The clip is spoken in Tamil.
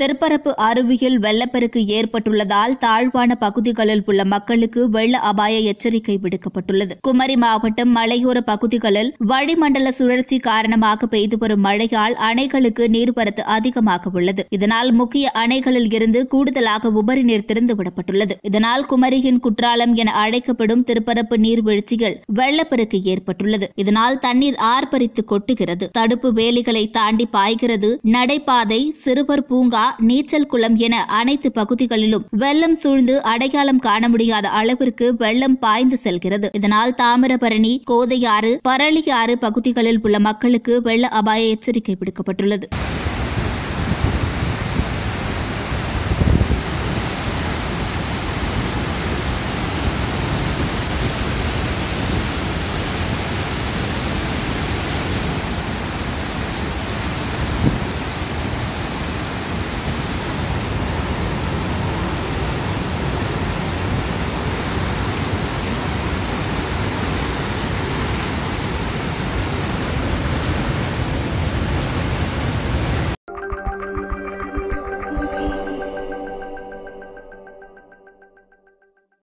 திருப்பரப்பு அருவியில் வெள்ளப்பெருக்கு ஏற்பட்டுள்ளதால் தாழ்வான பகுதிகளில் உள்ள மக்களுக்கு வெள்ள அபாய எச்சரிக்கை விடுக்கப்பட்டுள்ளது. குமரி மாவட்டம் மலையோர பகுதிகளில் வளிமண்டல சுழற்சி காரணமாக பெய்து வரும் மழையால் அணைகளுக்கு நீர்வரத்து அதிகமாக உள்ளது. இதனால் முக்கிய அணைகளில் இருந்து கூடுதலாக உபரி நீர் திறந்துவிடப்பட்டுள்ளது. இதனால் குமரியின் குற்றாலம் என அழைக்கப்படும் திருப்பரப்பு நீர்வீழ்ச்சியில் வெள்ளப்பெருக்கு ஏற்பட்டுள்ளது. இதனால் தண்ணீர் ஆர்ப்பரித்து கொட்டுகிறது. தடுப்பு வேலிகளை தாண்டி பாய்கிறது. நடைபாதை சிறுவர் பூங்கா நீச்சல் குளம் என அனைத்து பகுதிகளிலும் வெள்ளம் சூழ்ந்து அடையாளம் காண முடியாத அளவிற்கு வெள்ளம் பாய்ந்து செல்கிறது. இதனால் தாமிரபரணி கோதையாறு பரளியாறு பகுதிகளில் உள்ள மக்களுக்கு வெள்ள அபாய எச்சரிக்கை விடுக்கப்பட்டுள்ளது.